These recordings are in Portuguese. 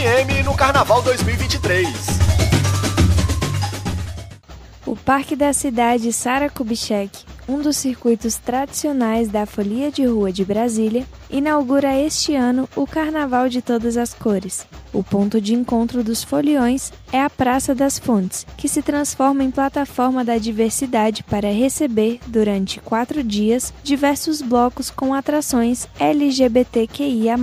FM no Carnaval 2023. O Parque da Cidade Sara Kubitschek, um dos circuitos tradicionais da Folia de Rua de Brasília, inaugura este ano o Carnaval de Todas as Cores. O ponto de encontro dos foliões é a Praça das Fontes, que se transforma em plataforma da diversidade para receber, durante quatro dias, diversos blocos com atrações LGBTQIA.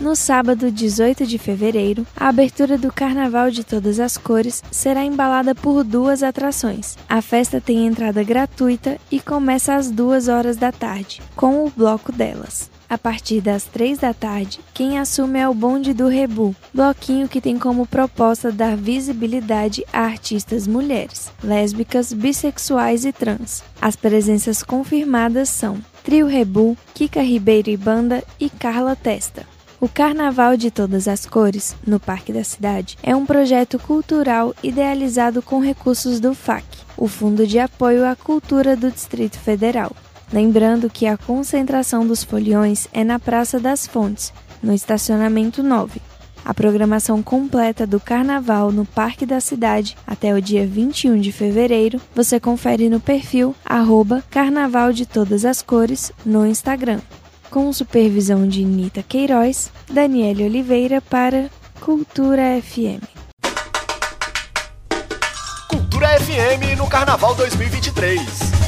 No sábado 18 de fevereiro, a abertura do Carnaval de Todas as Cores será embalada por duas atrações. A festa tem entrada gratuita e começa às duas horas da tarde, com o bloco delas. A partir das três da tarde, quem assume é o Bonde do Rebu, bloquinho que tem como proposta dar visibilidade a artistas mulheres, lésbicas, bissexuais e trans. As presenças confirmadas são Trio Rebu, Kika Ribeiro e Banda e Carla Testa. O Carnaval de Todas as Cores, no Parque da Cidade, é um projeto cultural idealizado com recursos do FAC, o Fundo de Apoio à Cultura do Distrito Federal. Lembrando que a concentração dos foliões é na Praça das Fontes, no estacionamento 9. A programação completa do Carnaval no Parque da Cidade até o dia 21 de fevereiro você confere no perfil arroba Carnaval de Todas as Cores no Instagram com supervisão de Nita Queiroz, Daniele Oliveira para Cultura FM. Cultura FM no Carnaval 2023.